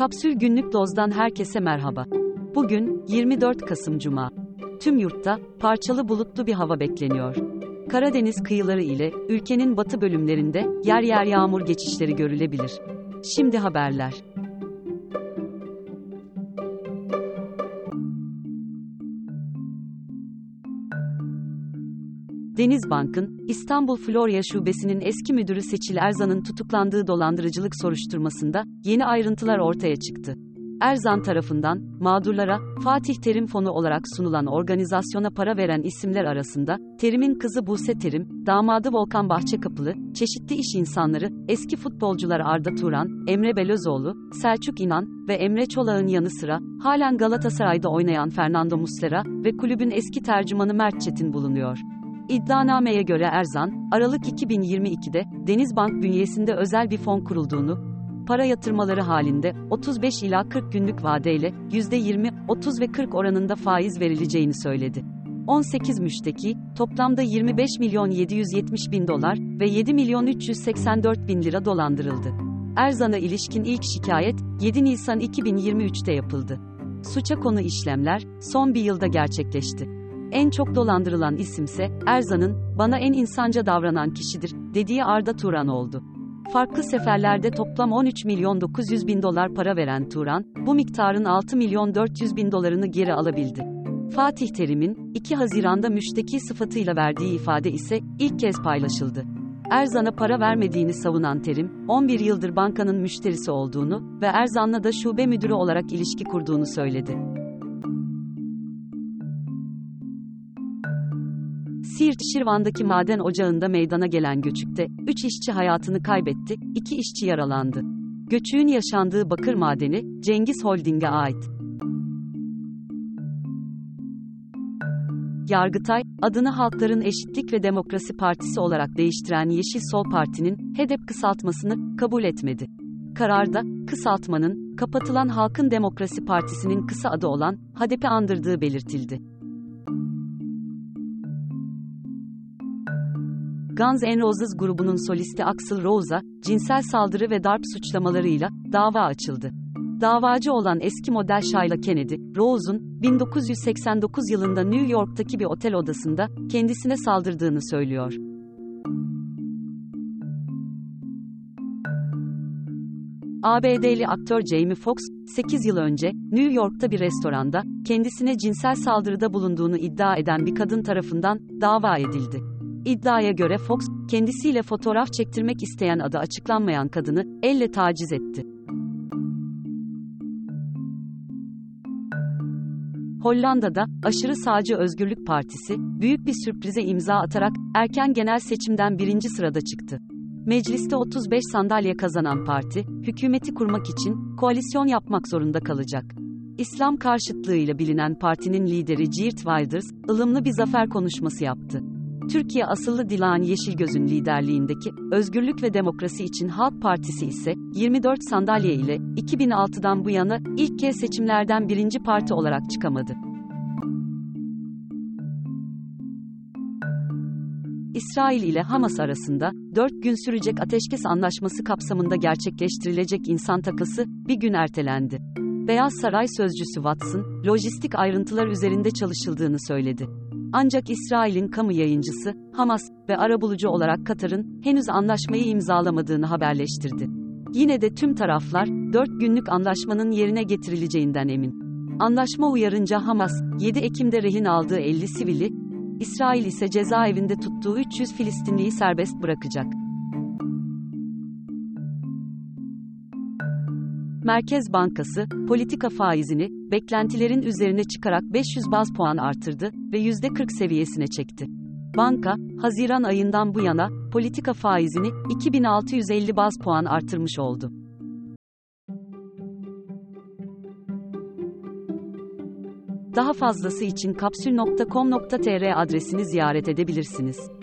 Kapsül Günlük Doz'dan herkese merhaba. Bugün 24 Kasım Cuma. Tüm yurtta parçalı bulutlu bir hava bekleniyor. Karadeniz kıyıları ile ülkenin batı bölümlerinde yer yer yağmur geçişleri görülebilir. Şimdi haberler. Denizbank'ın İstanbul Florya Şubesi'nin eski müdürü Seçil Erzan'ın tutuklandığı dolandırıcılık soruşturmasında yeni ayrıntılar ortaya çıktı. Erzan tarafından mağdurlara Fatih Terim Fonu olarak sunulan organizasyona para veren isimler arasında Terim'in kızı Buse Terim, damadı Volkan Bahçekapılı, çeşitli iş insanları, eski futbolcular Arda Turan, Emre Belözoğlu, Selçuk İnan ve Emre Çolak'ın yanı sıra halen Galatasaray'da oynayan Fernando Muslera ve kulübün eski tercümanı Mert Çetin bulunuyor. İddianameye göre Erzan, Aralık 2022'de Denizbank bünyesinde özel bir fon kurulduğunu, para yatırmaları halinde 35 ila 40 günlük vadeyle %20, 30 ve 40 oranında faiz verileceğini söyledi. 18 müşteki, toplamda 25 milyon 770 bin dolar ve 7 milyon 384 bin lira dolandırıldı. Erzan'a ilişkin ilk şikayet 7 Nisan 2023'te yapıldı. Suça konu işlemler son bir yılda gerçekleşti. En çok dolandırılan isimse Erzan'ın bana en insanca davranan kişidir dediği Arda Turan oldu. Farklı seferlerde toplam 13 milyon 900 bin dolar para veren Turan, bu miktarın 6 milyon 400 bin dolarını geri alabildi. Fatih Terim'in 2 Haziran'da müşteki sıfatıyla verdiği ifade ise ilk kez paylaşıldı. Erzan'a para vermediğini savunan Terim, 11 yıldır bankanın müşterisi olduğunu ve Erzan'la da şube müdürü olarak ilişki kurduğunu söyledi. Siirt Şirvan'daki maden ocağında meydana gelen göçükte 3 işçi hayatını kaybetti, 2 işçi yaralandı. Göçüğün yaşandığı bakır madeni Cengiz Holding'e ait. Yargıtay, adını Halkların Eşitlik ve Demokrasi Partisi olarak değiştiren Yeşil Sol Parti'nin HEDEP kısaltmasını kabul etmedi. Kararda, kısaltmanın, kapatılan Halkın Demokrasi Partisi'nin kısa adı olan HADEP'i andırdığı belirtildi. Guns N' Roses grubunun solisti Axl Rose'a, cinsel saldırı ve darp suçlamalarıyla dava açıldı. Davacı olan eski model Shayla Kennedy, Rose'un 1989 yılında New York'taki bir otel odasında kendisine saldırdığını söylüyor. ABD'li aktör Jamie Foxx, 8 yıl önce New York'ta bir restoranda kendisine cinsel saldırıda bulunduğunu iddia eden bir kadın tarafından dava edildi. İddiaya göre Fox, kendisiyle fotoğraf çektirmek isteyen adı açıklanmayan kadını elle taciz etti. Hollanda'da aşırı sağcı Özgürlük Partisi büyük bir sürprize imza atarak erken genel seçimden birinci sırada çıktı. Mecliste 35 sandalye kazanan parti, hükümeti kurmak için koalisyon yapmak zorunda kalacak. İslam karşıtlığıyla bilinen partinin lideri Geert Wilders, ılımlı bir zafer konuşması yaptı. Türkiye asıllı Dilan Yeşilgöz'ün liderliğindeki Özgürlük ve Demokrasi için Halk Partisi ise 24 sandalye ile 2006'dan bu yana ilk kez seçimlerden birinci parti olarak çıkamadı. İsrail ile Hamas arasında 4 gün sürecek ateşkes anlaşması kapsamında gerçekleştirilecek insan takası bir gün ertelendi. Beyaz Saray sözcüsü Watson, lojistik ayrıntılar üzerinde çalışıldığını söyledi. Ancak İsrail'in kamu yayıncısı, Hamas ve arabulucu olarak Katar'ın henüz anlaşmayı imzalamadığını haberleştirdi. Yine de tüm taraflar, 4 günlük anlaşmanın yerine getirileceğinden emin. Anlaşma uyarınca Hamas, 7 Ekim'de rehin aldığı 50 sivili, İsrail ise cezaevinde tuttuğu 300 Filistinliyi serbest bırakacak. Merkez Bankası, politika faizini, beklentilerin üzerine çıkarak 500 baz puan artırdı ve %40 seviyesine çekti. Banka, Haziran ayından bu yana, politika faizini, 2650 baz puan artırmış oldu. Daha fazlası için kapsül.com.tr adresini ziyaret edebilirsiniz.